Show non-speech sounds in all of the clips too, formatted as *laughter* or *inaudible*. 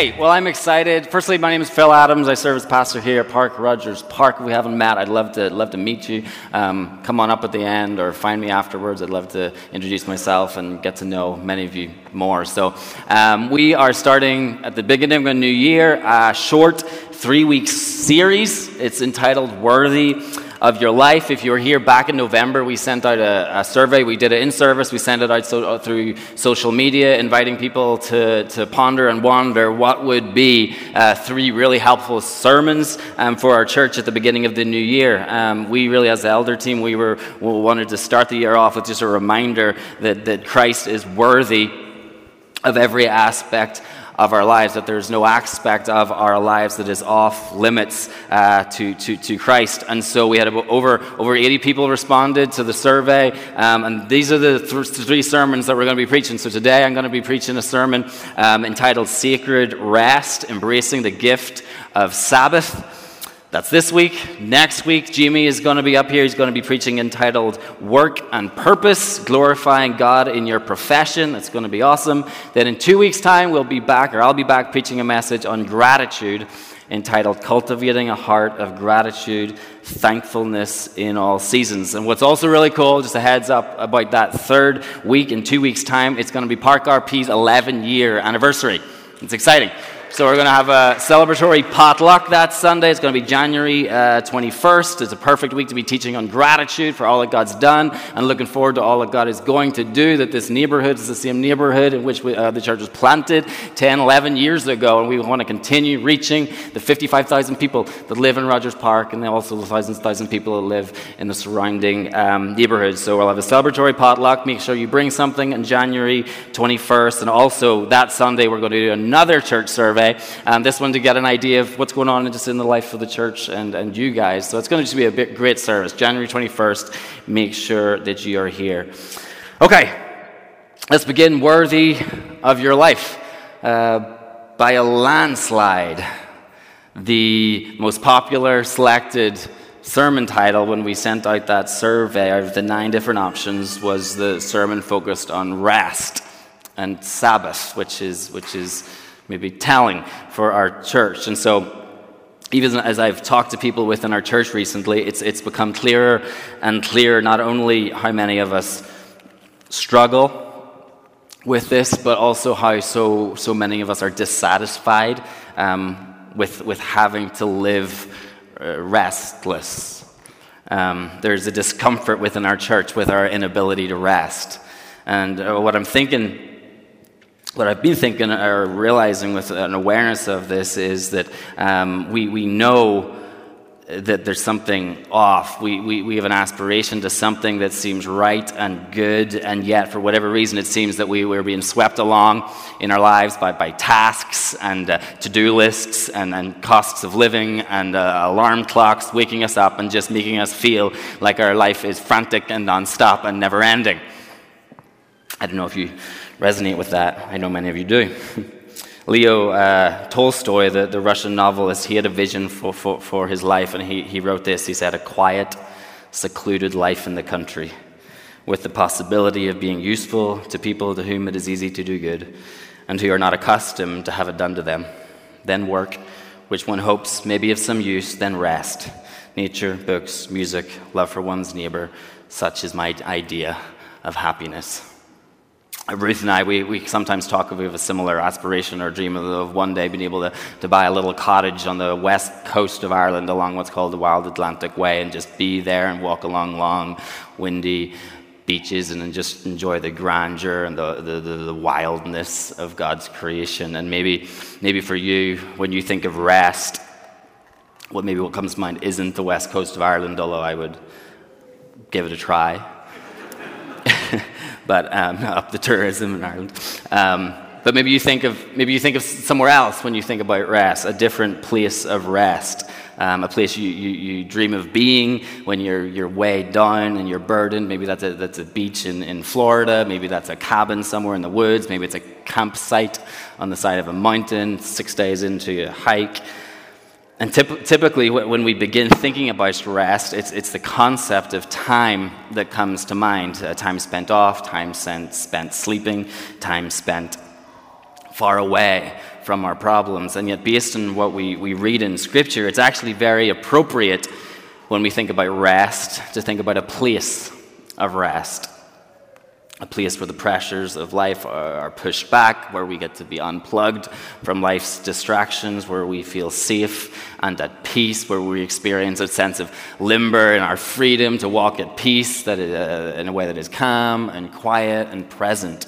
hey, well, I'm excited. Firstly, my name is Phil Adams. I serve as pastor here at Park Rogers Park. If we haven't met, I'd love to love to meet you. Um, come on up at the end or find me afterwards. I'd love to introduce myself and get to know many of you more. So, um, we are starting at the beginning of a new year, a short three week series. It's entitled Worthy of your life. If you were here back in November, we sent out a, a survey. We did it in service. We sent it out so, uh, through social media, inviting people to, to ponder and wonder what would be uh, three really helpful sermons um, for our church at the beginning of the new year. Um, we really, as the elder team, we were we wanted to start the year off with just a reminder that, that Christ is worthy of every aspect of our lives, that there's no aspect of our lives that is off limits uh, to, to, to Christ. And so we had over, over 80 people responded to the survey. Um, and these are the th- three sermons that we're going to be preaching. So today I'm going to be preaching a sermon um, entitled Sacred Rest Embracing the Gift of Sabbath. That's this week. Next week, Jimmy is going to be up here. He's going to be preaching entitled Work and Purpose, glorifying God in your profession. That's going to be awesome. Then in two weeks' time, we'll be back, or I'll be back preaching a message on gratitude entitled Cultivating a Heart of Gratitude, Thankfulness in All Seasons. And what's also really cool, just a heads up about that third week in two weeks' time, it's going to be Park RP's 11 year anniversary. It's exciting. So we're going to have a celebratory potluck that Sunday. It's going to be January uh, 21st. It's a perfect week to be teaching on gratitude for all that God's done and looking forward to all that God is going to do. That this neighborhood is the same neighborhood in which we, uh, the church was planted 10, 11 years ago, and we want to continue reaching the 55,000 people that live in Rogers Park and also the thousands and thousands of people that live in the surrounding um, neighborhoods. So we'll have a celebratory potluck. Make sure you bring something on January 21st, and also that Sunday we're going to do another church service survey. Um, this one to get an idea of what's going on just in the life of the church and, and you guys. So it's going to just be a bit, great service. January 21st, make sure that you are here. Okay, let's begin. Worthy of your life. Uh, by a landslide, the most popular selected sermon title when we sent out that survey of the nine different options was the sermon focused on rest and Sabbath, which is, which is maybe telling for our church. And so, even as I've talked to people within our church recently, it's, it's become clearer and clearer not only how many of us struggle with this, but also how so, so many of us are dissatisfied um, with, with having to live uh, restless. Um, there's a discomfort within our church with our inability to rest. And uh, what I'm thinking what I've been thinking or realizing with an awareness of this is that um, we, we know that there's something off. We, we, we have an aspiration to something that seems right and good, and yet, for whatever reason, it seems that we, we're being swept along in our lives by, by tasks and uh, to do lists and, and costs of living and uh, alarm clocks waking us up and just making us feel like our life is frantic and nonstop and never ending. I don't know if you resonate with that. I know many of you do. *laughs* Leo uh, Tolstoy, the, the Russian novelist, he had a vision for, for, for his life, and he, he wrote this. He said, A quiet, secluded life in the country, with the possibility of being useful to people to whom it is easy to do good, and who are not accustomed to have it done to them. Then work, which one hopes may be of some use, then rest. Nature, books, music, love for one's neighbor, such is my idea of happiness. Ruth and I, we, we sometimes talk of we have a similar aspiration or dream of, of, one day being able to, to buy a little cottage on the west coast of Ireland along what's called the Wild Atlantic Way and just be there and walk along long, windy beaches and just enjoy the grandeur and the, the, the, the wildness of God's creation. And maybe, maybe for you, when you think of rest, what maybe what comes to mind isn't the west coast of Ireland, although I would give it a try *laughs* but um, *laughs* up the tourism in Ireland. Um, but maybe you think of maybe you think of somewhere else when you think about rest, a different place of rest, um, a place you, you, you, dream of being when you're you're weighed down and you're burdened. Maybe that's a that's a beach in, in Florida. Maybe that's a cabin somewhere in the woods. Maybe it's a campsite on the side of a mountain, six days into a hike. And typ- typically, when we begin thinking about rest, it's, it's the concept of time that comes to mind uh, time spent off, time spent, spent sleeping, time spent far away from our problems. And yet, based on what we, we read in Scripture, it's actually very appropriate when we think about rest to think about a place of rest. A place where the pressures of life are pushed back, where we get to be unplugged from life's distractions, where we feel safe and at peace, where we experience a sense of limber and our freedom to walk at peace that uh, in a way that is calm and quiet and present.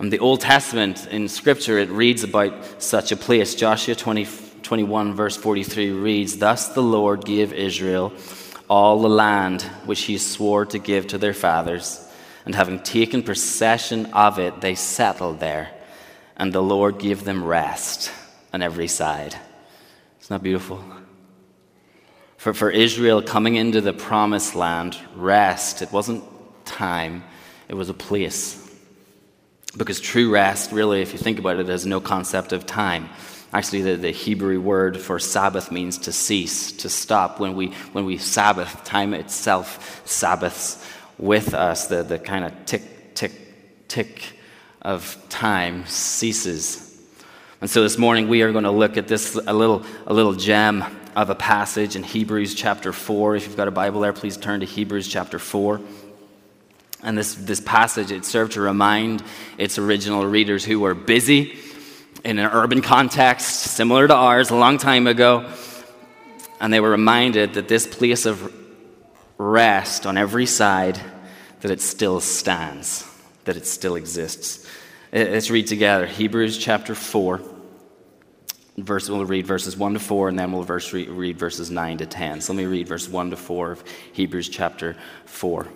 In the Old Testament, in Scripture, it reads about such a place. Joshua 20, 21, verse 43 reads, Thus the Lord gave Israel all the land which he swore to give to their fathers, and having taken possession of it, they settled there, and the Lord gave them rest on every side. Isn't that beautiful? For, for Israel coming into the promised land, rest, it wasn't time, it was a place. Because true rest, really, if you think about it, has no concept of time. Actually, the, the Hebrew word for Sabbath means to cease, to stop. When we, when we Sabbath, time itself Sabbaths with us. The, the kind of tick, tick, tick of time ceases. And so this morning we are going to look at this a little, a little gem of a passage in Hebrews chapter 4. If you've got a Bible there, please turn to Hebrews chapter 4. And this, this passage, it served to remind its original readers who were busy in an urban context similar to ours a long time ago. And they were reminded that this place of rest on every side, that it still stands, that it still exists. Eh, let's read together Hebrews chapter 4. Verse, we'll read verses 1 to 4, and then we'll verse, read verses 9 to 10. So let me read verse 1 to 4 of Hebrews chapter 4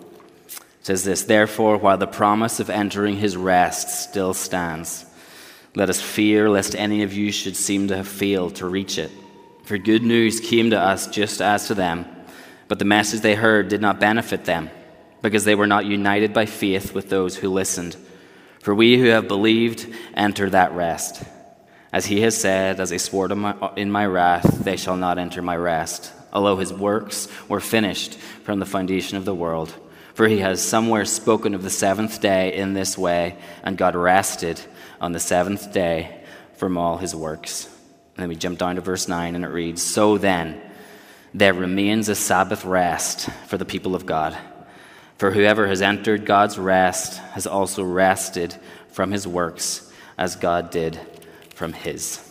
says this Therefore, while the promise of entering his rest still stands, let us fear lest any of you should seem to have failed to reach it. For good news came to us just as to them, but the message they heard did not benefit them, because they were not united by faith with those who listened. For we who have believed enter that rest. As he has said, as I swore my, in my wrath, they shall not enter my rest, although his works were finished from the foundation of the world. For he has somewhere spoken of the seventh day in this way, and God rested on the seventh day from all his works. And then we jump down to verse 9, and it reads So then, there remains a Sabbath rest for the people of God. For whoever has entered God's rest has also rested from his works, as God did from his.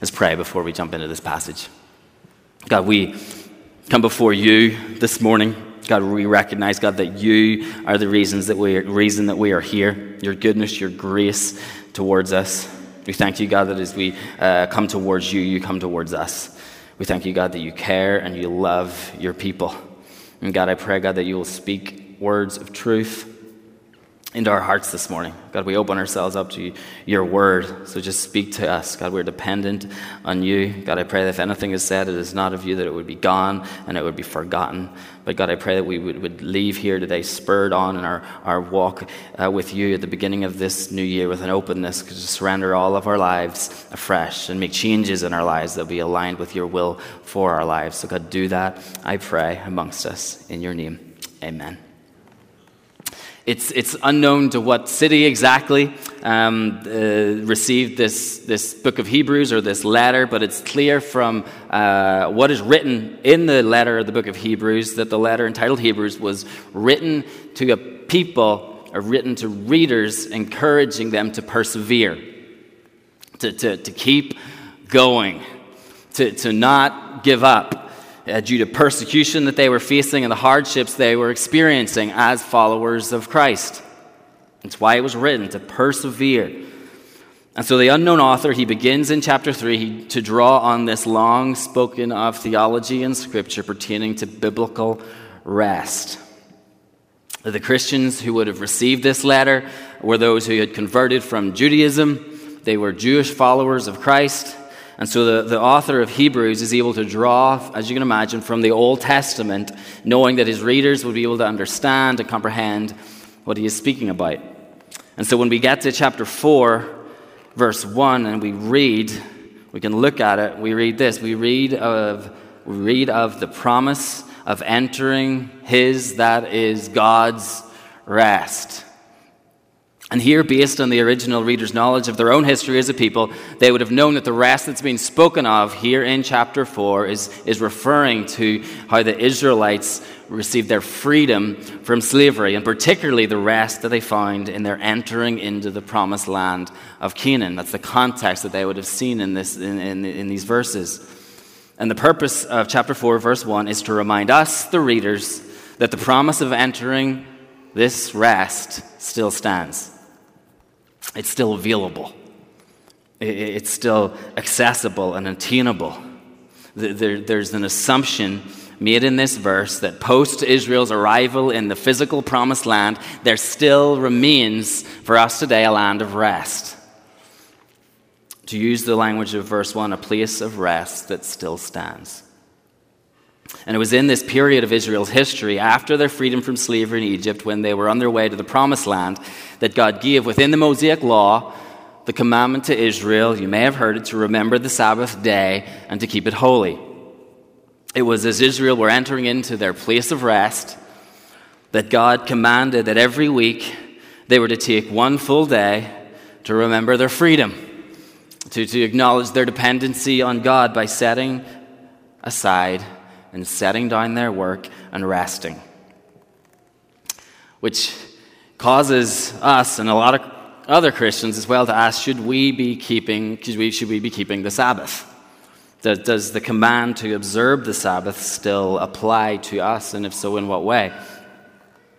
Let's pray before we jump into this passage. God, we come before you this morning God, we recognize, God, that you are the reasons that we are, reason that we are here. Your goodness, your grace towards us. We thank you, God, that as we uh, come towards you, you come towards us. We thank you, God, that you care and you love your people. And God, I pray, God, that you will speak words of truth into our hearts this morning. God, we open ourselves up to your word. So just speak to us. God, we're dependent on you. God, I pray that if anything is said, it is not of you, that it would be gone and it would be forgotten. But God, I pray that we would, would leave here today spurred on in our, our walk uh, with you at the beginning of this new year with an openness to surrender all of our lives afresh and make changes in our lives that will be aligned with your will for our lives. So, God, do that, I pray, amongst us. In your name, amen. It's, it's unknown to what city exactly um, uh, received this, this book of Hebrews or this letter, but it's clear from uh, what is written in the letter of the book of Hebrews that the letter entitled Hebrews was written to a people or written to readers, encouraging them to persevere, to, to, to keep going, to, to not give up uh, due to persecution that they were facing and the hardships they were experiencing as followers of Christ. That's why it was written to persevere. And so the unknown author, he begins in chapter 3 to draw on this long spoken of theology and scripture pertaining to biblical rest. The Christians who would have received this letter were those who had converted from Judaism. They were Jewish followers of Christ. And so the, the author of Hebrews is able to draw, as you can imagine, from the Old Testament, knowing that his readers would be able to understand and comprehend what he is speaking about. And so when we get to chapter 4, verse 1, and we read, we can look at it, we read this. We read of, we read of the promise of entering his, that is God's rest. And here, based on the original reader's knowledge of their own history as a people, they would have known that the rest that's being spoken of here in chapter 4 is, is referring to how the Israelites received their freedom from slavery, and particularly the rest that they found in their entering into the promised land of Canaan. That's the context that they would have seen in, this, in, in, in these verses. And the purpose of chapter 4, verse 1, is to remind us, the readers, that the promise of entering this rest still stands it's still available. It's still accessible and attainable. There's an assumption made in this verse that post Israel's arrival in the physical promised land, there still remains for us today a land of rest. To use the language of verse 1, a place of rest that still stands. And it was in this period of Israel's history, after their freedom from slavery in Egypt, when they were on their way to the promised land, that God gave within the Mosaic law the commandment to Israel, you may have heard it, to remember the Sabbath day and to keep it holy. It was as Israel were entering into their place of rest that God commanded that every week they were to take one full day to remember their freedom, to, to acknowledge their dependency on God by setting aside and setting down their work and resting. Which causes us and a lot of other Christians as well to ask should we be keeping, should we, should we be keeping the Sabbath? Does, the command to observe the Sabbath still apply to us? And if so, in what way?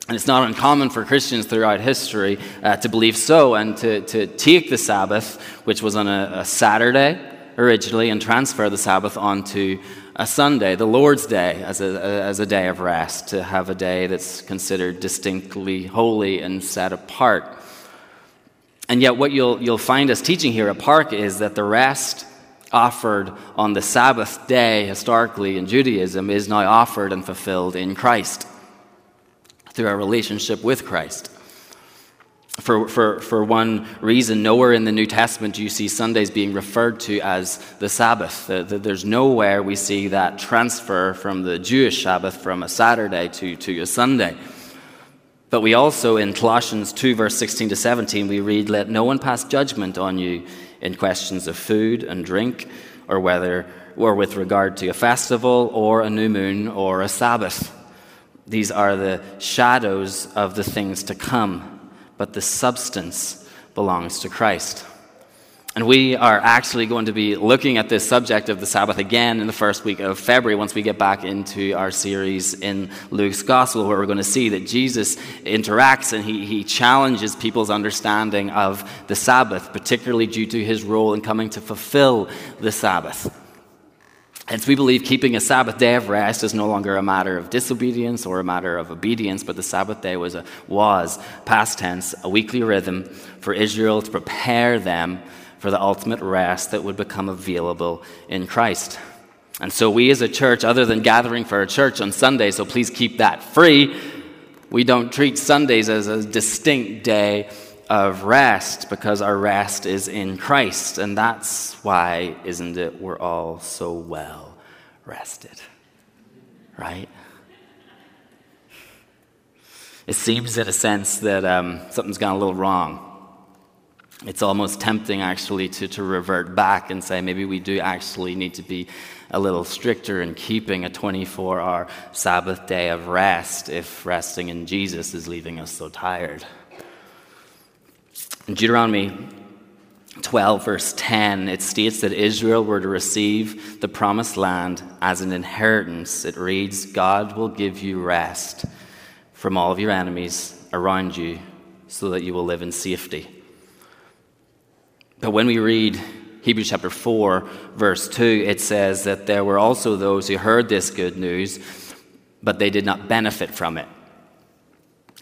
And it's not uncommon for Christians throughout history uh, to believe so and to, to take the Sabbath, which was on a, a Saturday originally, and transfer the Sabbath onto a Sunday, the Lord's Day, as a, as a day of rest, to have a day that's considered distinctly holy and set apart. And yet, what you'll, you'll find us teaching here at Park is that the rest offered on the Sabbath day, historically in Judaism, is now offered and fulfilled in Christ through our relationship with Christ. For, for, for one reason, nowhere in the New Testament do you see Sundays being referred to as the Sabbath. There's nowhere we see that transfer from the Jewish Sabbath from a Saturday to, to a Sunday. But we also, in Colossians 2, verse 16 to 17, we read, Let no one pass judgment on you in questions of food and drink, or whether or with regard to a festival, or a new moon, or a Sabbath. These are the shadows of the things to come but the substance belongs to Christ. And we are actually going to be looking at this subject of the Sabbath again in the first week of February once we get back into our series in Luke's Gospel, where we're going to see that Jesus interacts and he, he challenges people's understanding of the Sabbath, particularly due to his role in coming to fulfill the Sabbath. Hence, we believe keeping a Sabbath day of rest is no longer a matter of disobedience or a matter of obedience, but the Sabbath day was, a, was past tense, a weekly rhythm for Israel to prepare them for the ultimate rest that would become available in Christ. And so, we as a church, other than gathering for a church on Sunday, so please keep that free, we don't treat Sundays as a distinct day of rest because our rest is in Christ. And that's why, isn't it, we're all so well rested, right? It seems, in a sense, that um, something's gone a little wrong. It's almost tempting, actually, to, to revert back and say maybe we do actually need to be a little stricter in keeping a 24 hour Sabbath day of rest if resting in Jesus is leaving us so tired. In Deuteronomy 12, verse 10, it states that Israel were to receive the promised land as an inheritance. It reads, God will give you rest from all of your enemies around you so that you will live in safety. But when we read Hebrews chapter 4, verse 2, it says that there were also those who heard this good news, but they did not benefit from it.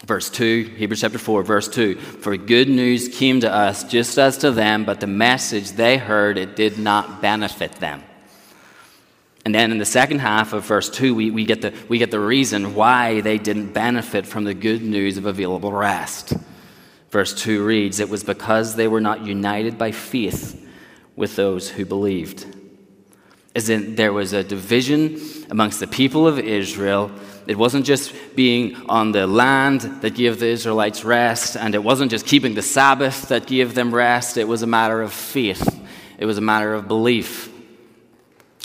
Verse 2, Hebrews chapter 4, verse 2. For good news came to us just as to them, but the message they heard, it did not benefit them. And then in the second half of verse 2, we, we, get the, we get the reason why they didn't benefit from the good news of available rest. Verse 2 reads, It was because they were not united by faith with those who believed. As in, there was a division amongst the people of Israel. It wasn't just being on the land that gave the Israelites rest, and it wasn't just keeping the Sabbath that gave them rest. It was a matter of faith, it was a matter of belief.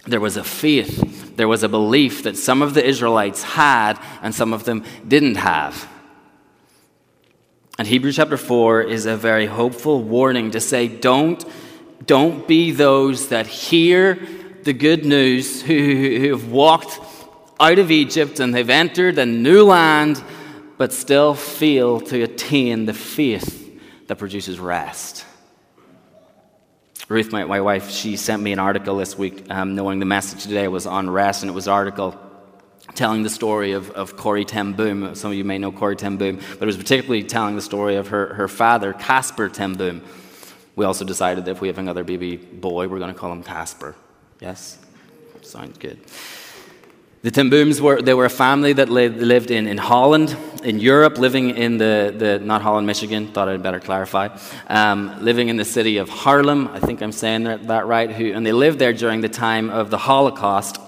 There was a faith, there was a belief that some of the Israelites had and some of them didn't have. And Hebrews chapter 4 is a very hopeful warning to say, don't, don't be those that hear the good news, who, who have walked out of Egypt and they've entered a new land, but still fail to attain the faith that produces rest. Ruth, my, my wife, she sent me an article this week, um, knowing the message today was on rest, and it was an article telling the story of, of Corrie ten Boom. Some of you may know Corrie ten Boom, but it was particularly telling the story of her, her father, Casper ten Boom. We also decided that if we have another baby boy, we're going to call him Casper. Yes? Sounds good. The ten Booms were, they were a family that lived, lived in, in Holland, in Europe, living in the, the not Holland, Michigan, thought I'd better clarify, um, living in the city of Haarlem, I think I'm saying that, that right, who, and they lived there during the time of the Holocaust.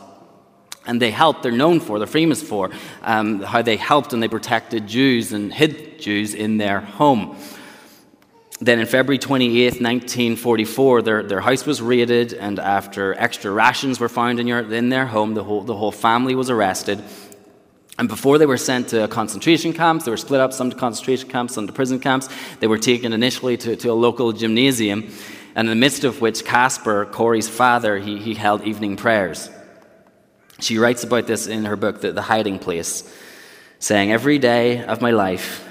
And they helped, they're known for, they're famous for, um, how they helped and they protected Jews and hid Jews in their home. Then in February 28, 1944, their, their house was raided, and after extra rations were found in, your, in their home, the whole, the whole family was arrested. And before they were sent to concentration camps, they were split up, some to concentration camps, some to prison camps. They were taken initially to, to a local gymnasium, and in the midst of which Casper, Corrie's father, he, he held evening prayers. She writes about this in her book, the, the Hiding Place, saying, Every day of my life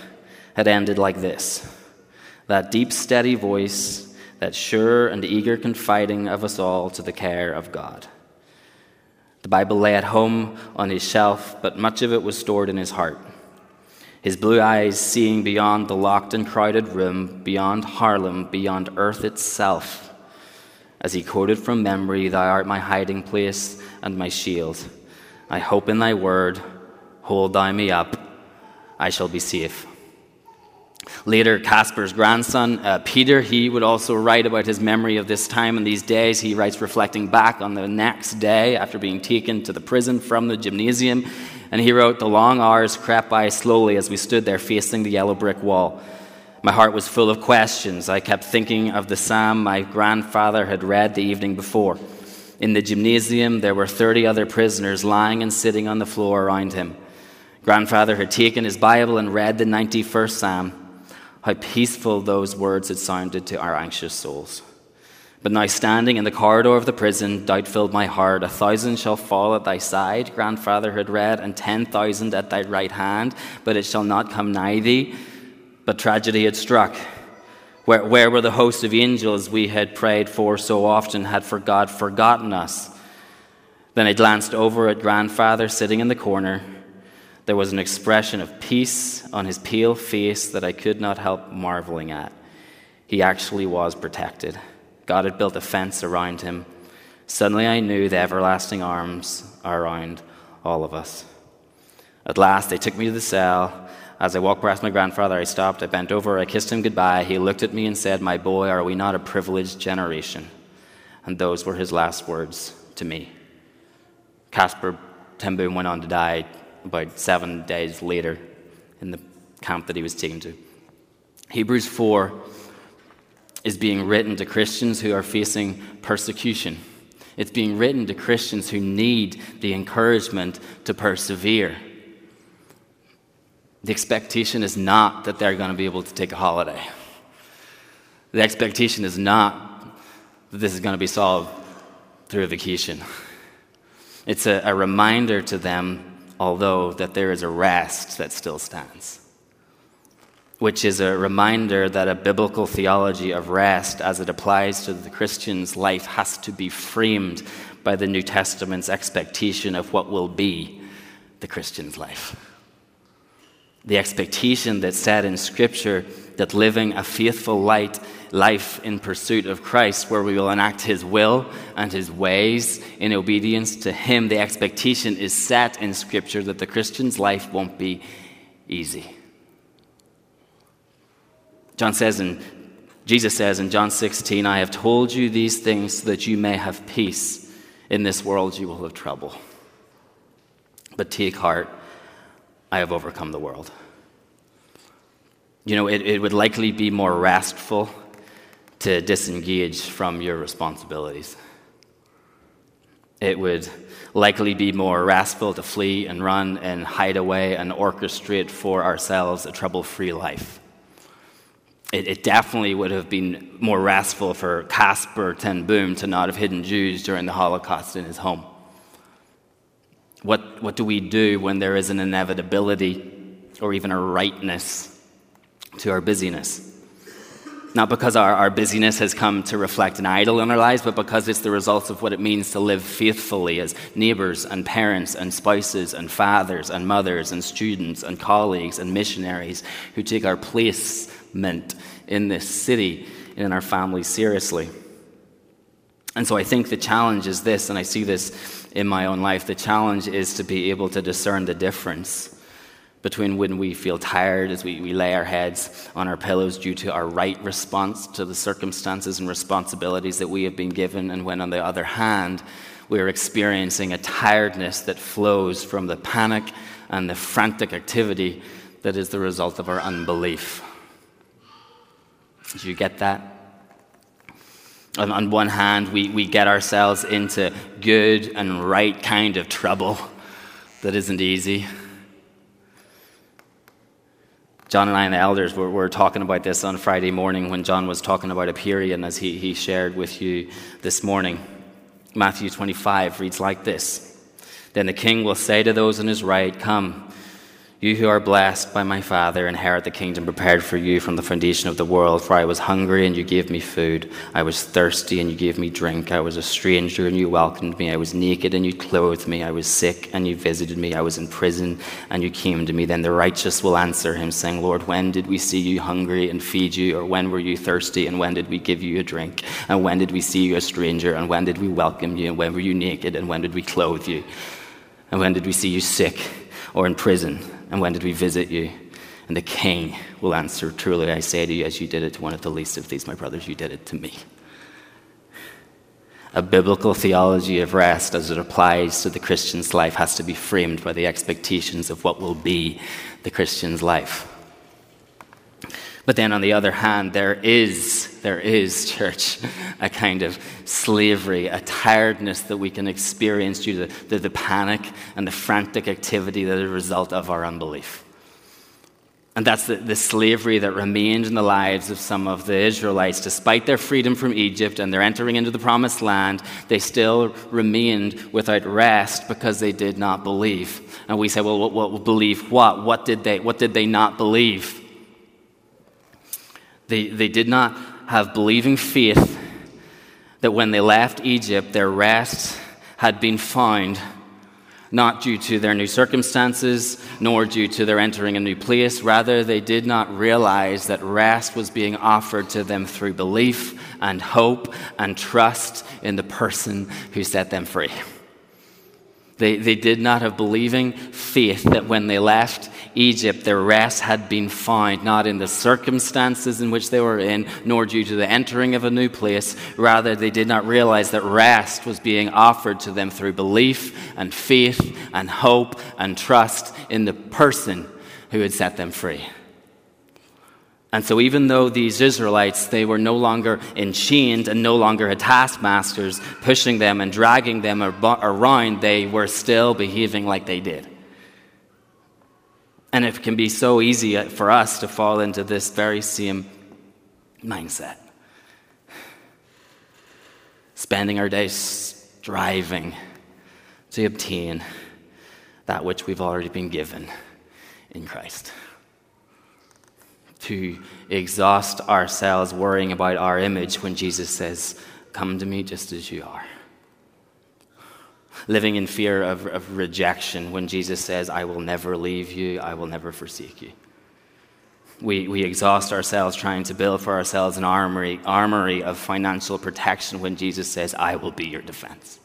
had ended like this that deep, steady voice, that sure and eager confiding of us all to the care of God. The Bible lay at home on his shelf, but much of it was stored in his heart. His blue eyes seeing beyond the locked and crowded room, beyond Haarlem, beyond earth itself. As he quoted from memory, Thou art my hiding place and my shield. I hope in thy word, hold thou me up, I shall be safe. Later, Casper's grandson, uh, Peter, he would also write about his memory of this time and these days. He writes reflecting back on the next day after being taken to the prison from the gymnasium. And he wrote, The long hours crept by slowly as we stood there facing the yellow brick wall. My heart was full of questions. I kept thinking of the psalm my grandfather had read the evening before. In the gymnasium, there were 30 other prisoners lying and sitting on the floor around him. Grandfather had taken his Bible and read the 91st Psalm. How peaceful those words had sounded to our anxious souls. But now, standing in the corridor of the prison, doubt filled my heart. A thousand shall fall at thy side, grandfather had read, and ten thousand at thy right hand, but it shall not come nigh thee. But tragedy had struck. Where, where were the host of angels we had prayed for so often? Had for God forgotten us? Then I glanced over at grandfather sitting in the corner there was an expression of peace on his pale face that I could not help marveling at. He actually was protected. God had built a fence around him. Suddenly I knew the everlasting arms are around all of us. At last, they took me to the cell. As I walked past my grandfather, I stopped, I bent over, I kissed him goodbye. He looked at me and said, My boy, are we not a privileged generation? And those were his last words to me. Casper ten went on to die about seven days later in the camp that he was taken to. Hebrews 4 is being written to Christians who are facing persecution. It's being written to Christians who need the encouragement to persevere. The expectation is not that they're going to be able to take a holiday. The expectation is not that this is going to be solved through a vacation. It's a, a reminder to them although that there is a rest that still stands, which is a reminder that a biblical theology of rest, as it applies to the Christian's life, has to be framed by the New Testament's expectation of what will be the Christian's life. The expectation that's said in Scripture that living a faithful light life in pursuit of Christ, where we will enact His will and His ways in obedience to Him, the expectation is set in Scripture that the Christian's life won't be easy. John says in Jesus says in John 16, I have told you these things so that you may have peace. In this world you will have trouble. But take heart, I have overcome the world. You know, it, it would likely be more restful to disengage from your responsibilities. It would likely be more restful to flee and run and hide away and orchestrate for ourselves a trouble free life. It, it, definitely would have been more restful for Casper ten Boom to not have hidden Jews during the Holocaust in his home. What, what do we do when there is an inevitability or even a rightness to our busyness? Not because our, our busyness has come to reflect an idol in our lives, but because it's the result of what it means to live faithfully as neighbors and parents and spouses and fathers and mothers and students and colleagues and missionaries who take our placement in this city and in our families seriously. And so I think the challenge is this, and I see this in my own life the challenge is to be able to discern the difference between when we feel tired as we, we lay our heads on our pillows due to our right response to the circumstances and responsibilities that we have been given, and when, on the other hand, we are experiencing a tiredness that flows from the panic and the frantic activity that is the result of our unbelief. Do you get that? On, on one hand, we, we get ourselves into good and right kind of trouble that isn't easy. John and I and the elders were, were talking about this on Friday morning when John was talking about Hyperion, as he, he shared with you this morning. Matthew 25 reads like this Then the king will say to those on his right, Come, you who are blessed by my Father, inherit the kingdom prepared for you from the foundation of the world. For I was hungry, and you gave me food. I was thirsty, and you gave me drink. I was a stranger, and you welcomed me. I was naked, and you clothed me. I was sick, and you visited me. I was in prison, and you came to me. Then the righteous will answer him, saying, Lord, when did we see you hungry and feed you? Or when were you thirsty, and when did we give you a drink? And when did we see you a stranger, and when did we welcome you? And when were you naked, and when did we clothe you? And when did we see you sick or in prison? And when did we visit you? And the king will answer, Truly I say to you, as you did it to one of the least of these, my brothers, you did it to me. A biblical theology of rest as it applies to the Christian's life has to be framed by the expectations of what will be the Christian's life. But then on the other hand, there is, there is, church, a kind of slavery, a tiredness that we can experience due to the, the panic and the frantic activity that is a result of our unbelief. And that's the, the, slavery that remained in the lives of some of the Israelites. Despite their freedom from Egypt and their entering into the promised land, they still remained without rest because they did not believe. And we say, well, what, what believe what? What did they, what did they not believe? They, they did not have believing faith that when they left Egypt, their rest had been found, not due to their new circumstances, nor due to their entering a new place. Rather, they did not realize that rest was being offered to them through belief and hope and trust in the person who set them free. They, they did not have believing faith that when they left Egypt, their rest had been found, not in the circumstances in which they were in, nor due to the entering of a new place. Rather, they did not realize that rest was being offered to them through belief and faith and hope and trust in the person who had set them free. And so, even though these Israelites, they were no longer enchained and no longer had taskmasters pushing them and dragging them around, they were still behaving like they did. And it can be so easy uh, for us to fall into this very same mindset. Spending our days striving to obtain that which we've already been given in Christ to exhaust ourselves worrying about our image when Jesus says, Come to me just as you are. Living in fear of, of rejection when Jesus says, I will never leave you, I will never forsake you. We, we exhaust ourselves trying to build for ourselves an armory, armory of financial protection when Jesus says, I will be your defense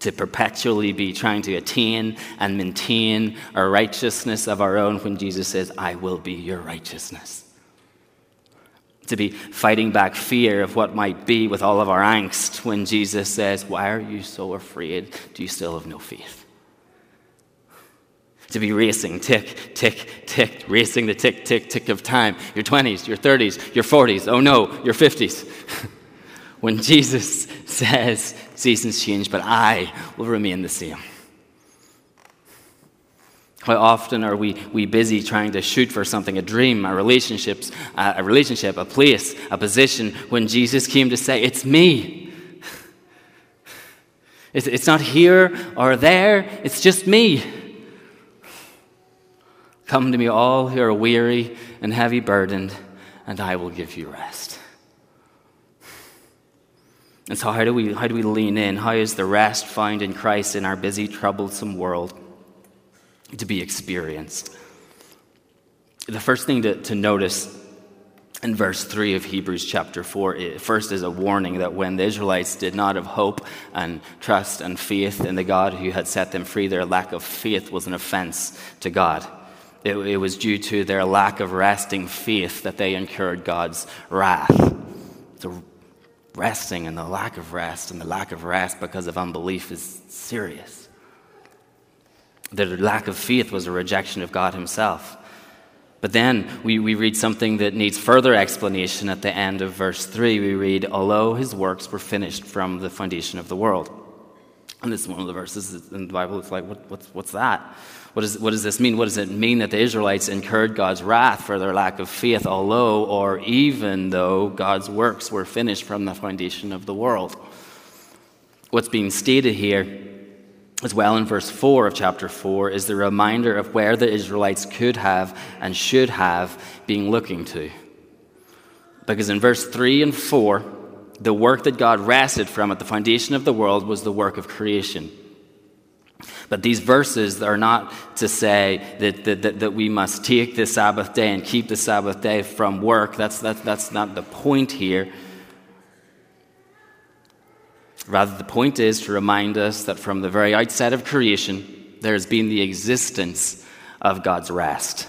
to perpetually be trying to attain and maintain a righteousness of our own when Jesus says, I will be your righteousness. to be fighting back fear of what might be with all of our angst when Jesus says, Why are you so afraid? Do you still have no faith? To be racing, tick, tick, tick, racing the tick, tick, tick of time. Your 20s, your 30s, your 40s, oh no, your 50s. *laughs* when Jesus says, Seasons change, but I will remain the same. How often are we, we busy trying to shoot for something, a dream, a, relationships, uh, a relationship, a place, a position, when Jesus came to say, It's me. It's, it's not here or there, it's just me. Come to me, all who are weary and heavy burdened, and I will give you rest. And so, how do we, how do we lean in? How is the rest found in Christ in our busy, troublesome world? to be experienced. The first thing to, to notice in verse 3 of Hebrews chapter 4, first is a warning that when the Israelites did not have hope and trust and faith in the God who had set them free, their lack of faith was an offense to God. It, it was due to their lack of resting faith that they incurred God's wrath. The resting and the lack of rest and the lack of rest because of unbelief is serious. Their lack of faith was a rejection of God Himself. But then we, we read something that needs further explanation at the end of verse 3. We read, Although His works were finished from the foundation of the world. And this is one of the verses in the Bible. It's like, what, what's, what's that? What, is, what does this mean? What does it mean that the Israelites incurred God's wrath for their lack of faith, although or even though God's works were finished from the foundation of the world? What's being stated here as well in verse 4 of chapter 4 is the reminder of where the Israelites could have and should have been looking to. Because in verse 3 and 4, the work that God rested from at the foundation of the world was the work of creation. But these verses are not to say that, that, that, we must take the Sabbath day and keep the Sabbath day from work. That's, that's, that's not the point here. Rather, the point is to remind us that from the very outset of creation, there has been the existence of God's rest.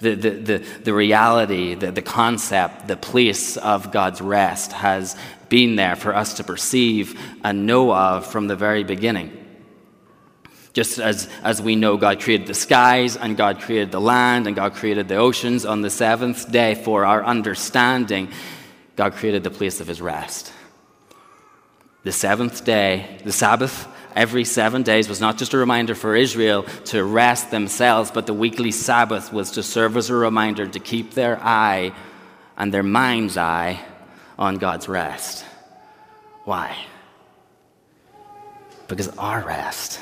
The, the, the, the reality, the, the concept, the place of God's rest has been there for us to perceive and know of from the very beginning. Just as, as we know, God created the skies and God created the land and God created the oceans on the seventh day for our understanding, God created the place of his rest. The seventh day, the Sabbath, every seven days was not just a reminder for Israel to rest themselves, but the weekly Sabbath was to serve as a reminder to keep their eye and their mind's eye on God's rest. Why? Because our rest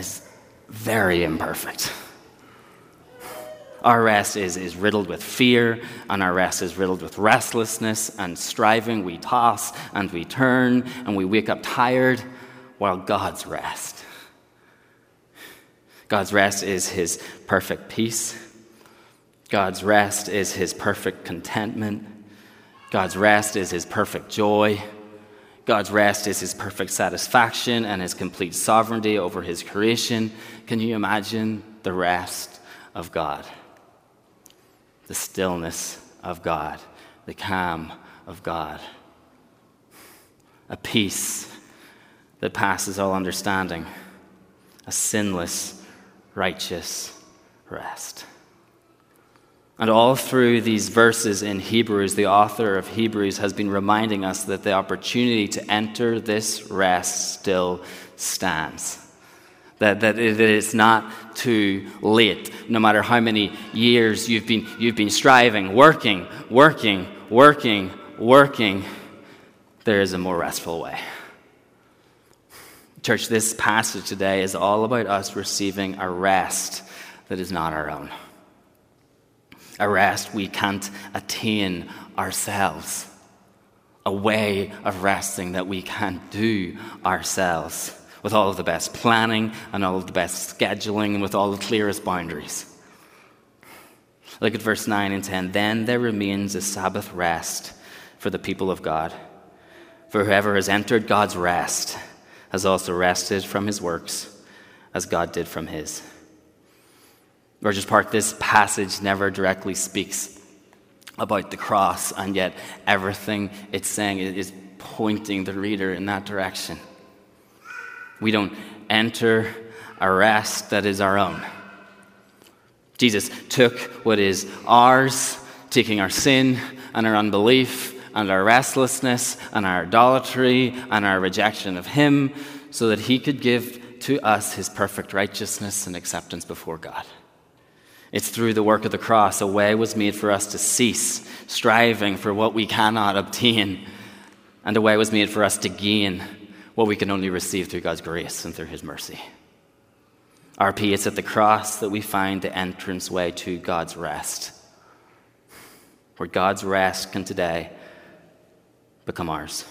is very imperfect. Our rest is, is riddled with fear, and our rest is riddled with restlessness and striving. We toss and we turn, and we wake up tired, while God's rest. God's rest is his perfect peace. God's rest is his perfect contentment. God's rest is his perfect joy. God's rest is his perfect satisfaction and his complete sovereignty over his creation. Can you imagine the rest of God? the stillness of God, the calm of God, a peace that passes all understanding, a sinless, righteous rest. And all through these verses in Hebrews, the author of Hebrews has been reminding us that the opportunity to enter this rest still stands. That, that it is not too late, no matter how many years you've been, you've been striving, working, working, working, working, there is a more restful way. Church, this passage today is all about us receiving a rest that is not our own. A rest we can't attain ourselves. A way of resting that we can't do ourselves with all of the best planning and all of the best scheduling and with all the clearest boundaries. Look at verse 9 and 10. Then there remains a Sabbath rest for the people of God. For whoever has entered God's rest has also rested from his works as God did from his. Rogers Park, this passage never directly speaks about the cross, and yet everything it's saying is pointing the reader in that direction. We don't enter a rest that is our own. Jesus took what is ours, taking our sin and our unbelief and our restlessness and our idolatry and our rejection of Him, so that He could give to us His perfect righteousness and acceptance before God. It's through the work of the cross, a way was made for us to cease striving for what we cannot obtain, and a way was made for us to gain what we can only receive through God's grace and through His mercy. RP, it's at the cross that we find the entrance way to God's rest. Where God's rest can today become ours.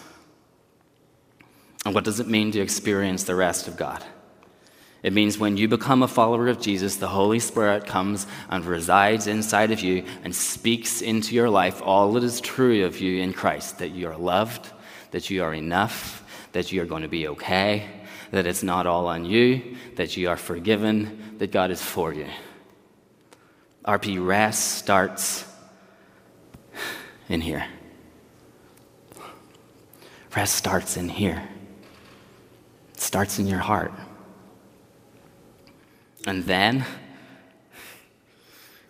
And what does it mean to experience the rest of God? It means when you become a follower of Jesus, the Holy Spirit comes and resides inside of you and speaks into your life all that is true of you in Christ that you are loved, that you are enough, that you are going to be okay, that it's not all on you, that you are forgiven, that God is for you. RP rest starts in here. Rest starts in here. It starts in your heart. And then,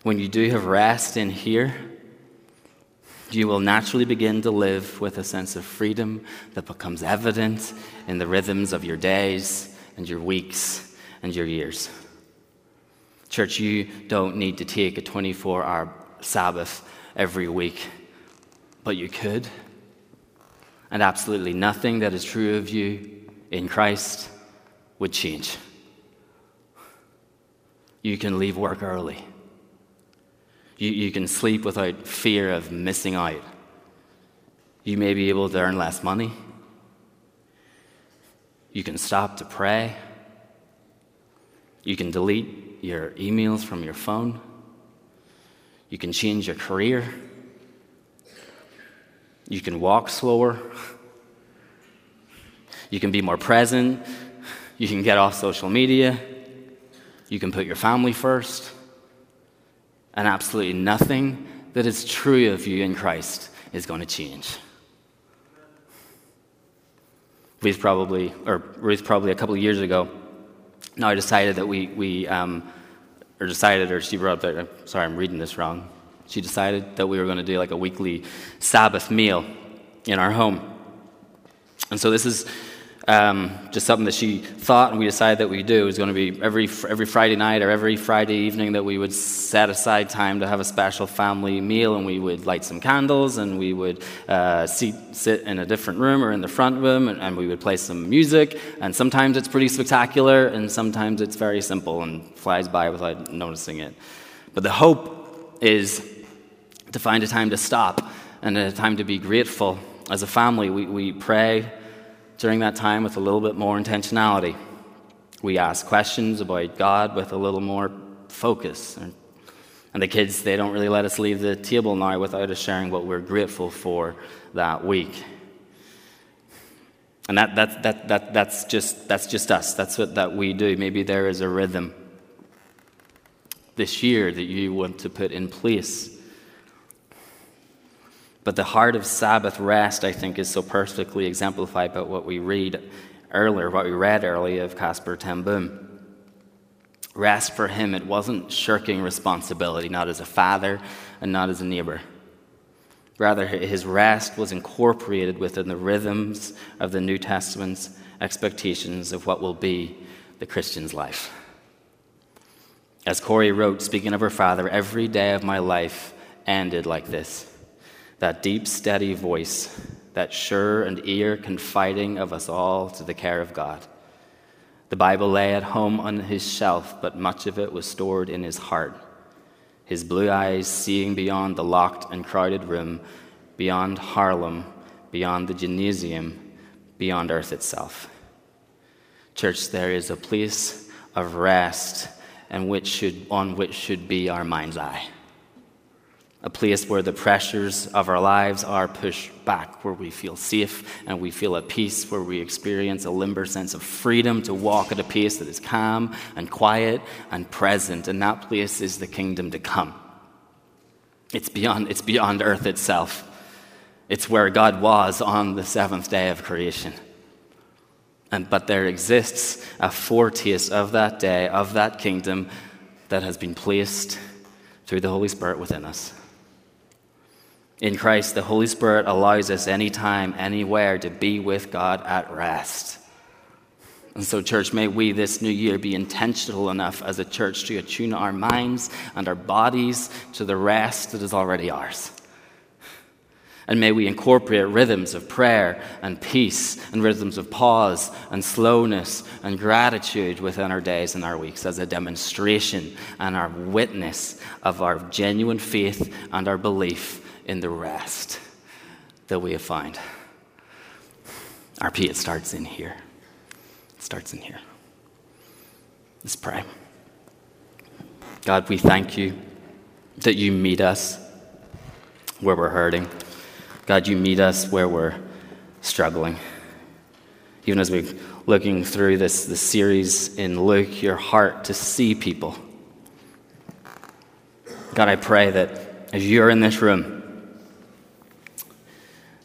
when you do have rest in here, you will naturally begin to live with a sense of freedom that becomes evident in the rhythms of your days and your weeks and your years. Church, you don't need to take a 24 hour Sabbath every week, but you could. And absolutely nothing that is true of you in Christ would change. You can leave work early. You, you can sleep without fear of missing out. You may be able to earn less money. You can stop to pray. You can delete your emails from your phone. You can change your career. You can walk slower. You can be more present. You can get off social media. You can put your family first. And absolutely nothing that is true of you in Christ is going to change. Ruth probably, or Ruth probably a couple of years ago, now decided that we, we um, or decided, or she brought up that, sorry, I'm reading this wrong. She decided that we were going to do like a weekly Sabbath meal in our home. And so this is um, just something that she thought and we decided that we do. It was going to be every, every Friday night or every Friday evening that we would set aside time to have a special family meal and we would light some candles and we would uh, sit, sit in a different room or in the front room and, and we would play some music. And sometimes it's pretty spectacular and sometimes it's very simple and flies by without noticing it. But the hope is to find a time to stop and a time to be grateful. As a family, we, we pray during that time with a little bit more intentionality. We ask questions about God with a little more focus. And the kids, they don't really let us leave the table now without us sharing what we're grateful for that week. And that, that, that, that, that's, just, that's just us. That's what that we do. Maybe there is a rhythm this year that you want to put in place but the heart of Sabbath rest, I think, is so perfectly exemplified by what we read earlier, what we read earlier of Casper ten Boom. Rest for him, it wasn't shirking responsibility, not as a father and not as a neighbor. Rather, his rest was incorporated within the rhythms of the New Testament's expectations of what will be the Christian's life. As Corrie wrote, speaking of her father, every day of my life ended like this that deep, steady voice, that sure and ear confiding of us all to the care of God. The Bible lay at home on his shelf, but much of it was stored in his heart. His blue eyes seeing beyond the locked and crowded room, beyond Haarlem, beyond the gymnasium, beyond earth itself. Church, there is a place of rest and which should, on which should be our mind's eye a place where the pressures of our lives are pushed back, where we feel safe and we feel at peace, where we experience a limber sense of freedom to walk at a pace that is calm and quiet and present. And that place is the kingdom to come. It's beyond, it's beyond earth itself. It's where God was on the seventh day of creation. And, but there exists a foretaste of that day, of that kingdom that has been placed through the Holy Spirit within us. In Christ, the Holy Spirit allows us anytime, anywhere to be with God at rest. And so, church, may we this new year be intentional enough as a church to attune our minds and our bodies to the rest that is already ours. And may we incorporate rhythms of prayer and peace and rhythms of pause and slowness and gratitude within our days and our weeks as a demonstration and our witness of our genuine faith and our belief in the rest that we have found. RP, it starts in here. It starts in here. Let's pray. God, we thank you that you meet us where we're hurting. God, you meet us where we're struggling. Even as we're looking through this, this series in Luke, your heart to see people. God, I pray that as you're in this room,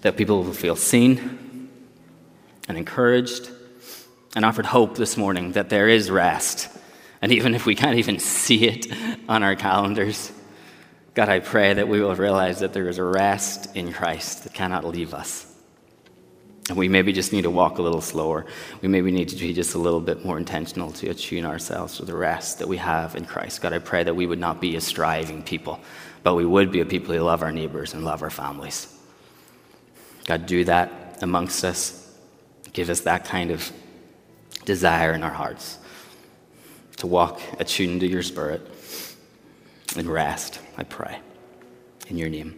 that people will feel seen and encouraged and offered hope this morning that there is rest. And even if we can't even see it on our calendars, God, I pray that we will realize that there is a rest in Christ that cannot leave us. And we maybe just need to walk a little slower. We maybe need to be just a little bit more intentional to attune ourselves to the rest that we have in Christ. God, I pray that we would not be a striving people, but we would be a people who love our neighbors and love our families. God, do that amongst us. Give us that kind of desire in our hearts to walk attuned to your spirit and rest, I pray. In your name,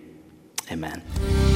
amen.